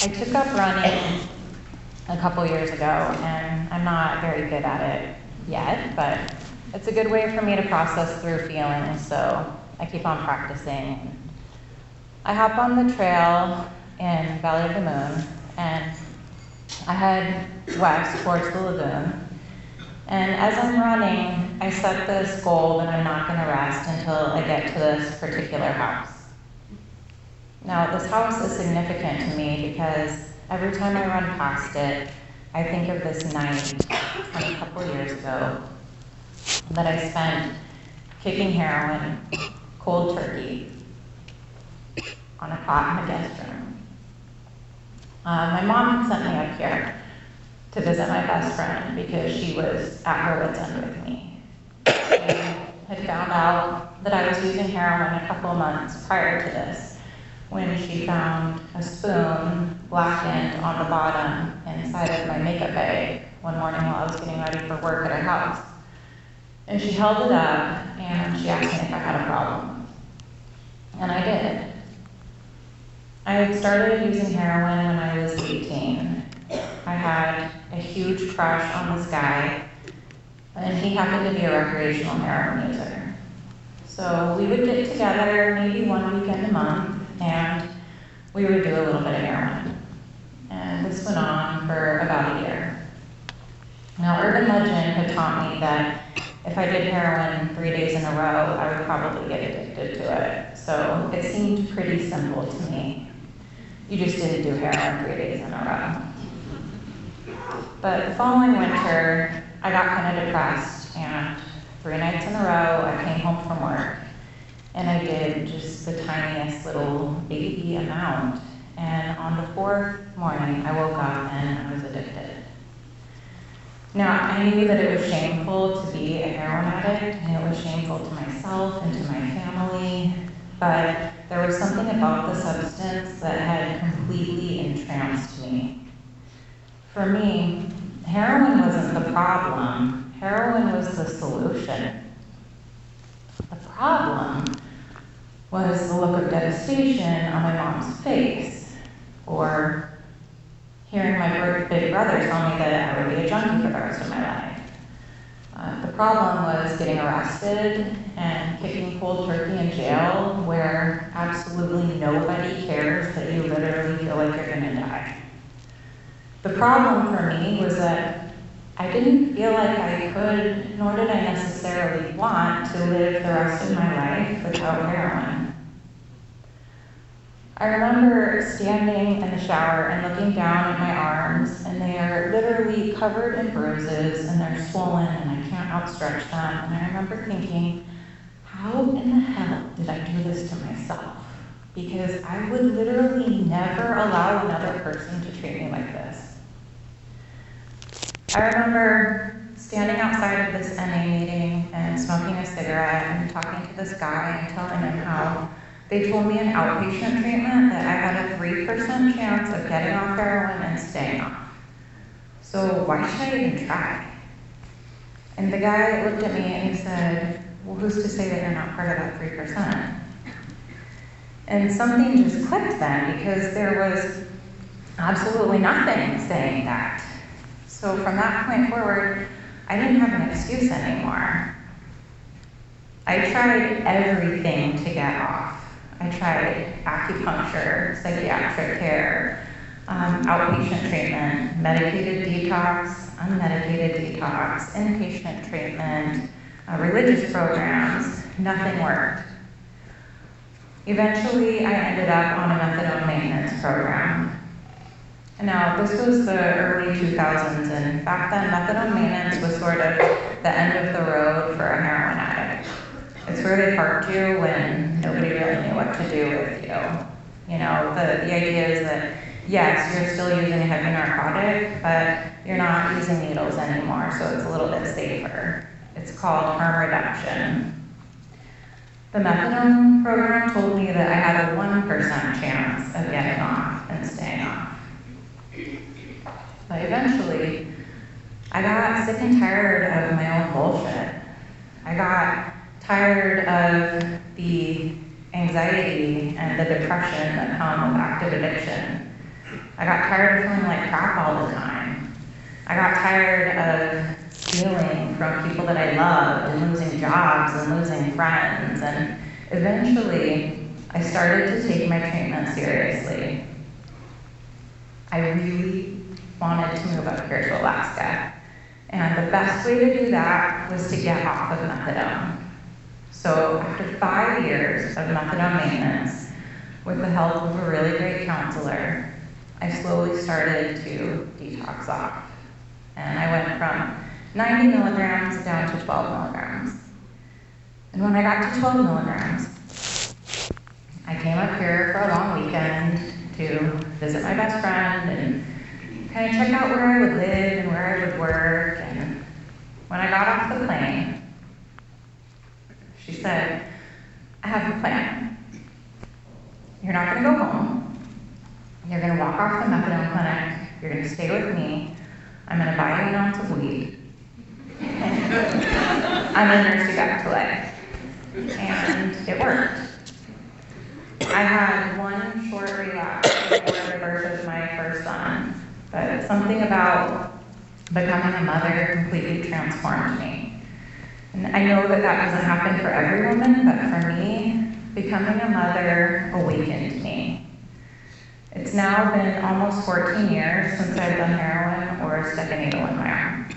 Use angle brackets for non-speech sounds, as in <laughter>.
I took up running a couple years ago, and I'm not very good at it yet, but it's a good way for me to process through feelings, so I keep on practicing. I hop on the trail in Valley of the Moon, and I head west towards the lagoon. And as I'm running, I set this goal that I'm not going to rest until I get to this particular house. Now, this house is significant to me because every time I run past it, I think of this night from a couple years ago that I spent kicking heroin, cold turkey, on a cot in the guest room. Uh, my mom had sent me up here to visit my best friend because she was at her wit's end with me. She had found out that I was using heroin a couple months prior to this when she found a spoon blackened on the bottom inside of my makeup bag one morning while I was getting ready for work at her house. And she held it up and she asked me if I had a problem. And I did. I started using heroin when I was 18. I had a huge crush on this guy, and he happened to be a recreational heroin user. So we would get together maybe one weekend a month, and we would do a little bit of heroin. And this went on for about a year. Now, urban legend had taught me that if I did heroin three days in a row, I would probably get addicted to it. So it seemed pretty simple to me. You just didn't do heroin three days in a row. But the following winter, I got kind of depressed, and three nights in a row, I came home from work, and I did just the tiniest little baby amount. And on the fourth morning, I woke up and I was addicted. Now, I knew that it was shameful to be a heroin addict, and it was shameful to myself and to my family, but there was something about the substance that had completely entranced me. For me, heroin wasn't the problem, heroin was the solution. The problem was the look of devastation on my mom's face, or hearing my big brother tell me that I would be a junkie for the rest of my life. Uh, the problem was getting arrested and kicking cold turkey in jail where absolutely nobody cares that you literally feel like you're going to die. The problem for me was that I didn't feel like I could, nor did I necessarily want to live the rest of my life without heroin. I remember standing in the shower and looking down at my arms, and they are literally covered in bruises and they're swollen, and I can't outstretch them. And I remember thinking, how in the hell did I do this to myself? Because I would literally never allow another person to treat me like this. I remember standing outside of this NA meeting and smoking a cigarette and talking to this guy and telling him how they told me in outpatient treatment that I had a 3% chance of getting off heroin and staying off. So why should I even try? And the guy looked at me and he said, Well, who's to say that you're not part of that 3%? And something just clicked then because there was absolutely nothing saying that. So from that point forward, I didn't have an excuse anymore. I tried everything to get off. I tried acupuncture, psychiatric care, um, outpatient treatment, medicated detox, unmedicated detox, inpatient treatment, uh, religious programs. Nothing worked. Eventually, I ended up on a methadone maintenance program. Now, this was the early 2000s, and back then, methadone maintenance was sort of the end of the road for a heroin addict. It's where they parked you when nobody really knew what to do with you. You know, the, the idea is that, yes, you're still using a heavy narcotic, but you're not using needles anymore, so it's a little bit safer. It's called harm reduction. The methadone program told me that I had a 1% chance of getting off and staying off. But eventually, I got sick and tired of my own bullshit. I got tired of the anxiety and the depression that come with active addiction. I got tired of feeling like crap all the time. I got tired of stealing from people that I loved and losing jobs and losing friends. And eventually, I started to take my treatment seriously. I really wanted to move up here to Alaska. And the best way to do that was to get off of methadone. So after five years of methadone maintenance, with the help of a really great counselor, I slowly started to detox off. And I went from 90 milligrams down to 12 milligrams. And when I got to 12 milligrams, I came up here for a long weekend to visit my best friend and kind of check out where I would live and where I would work. And when I got off the plane, she said, I have a plan. You're not going to go home. You're going to walk off the methadone clinic. You're going to stay with me. I'm going to buy you an ounce of weed. <laughs> I'm going to nurse you back to life. And it worked. I had one short relapse before the birth of my first son, but something about becoming a mother completely transformed me. And I know that that doesn't happen for every woman, but for me, becoming a mother awakened me. It's now been almost 14 years since I've done heroin or a needle in my arm.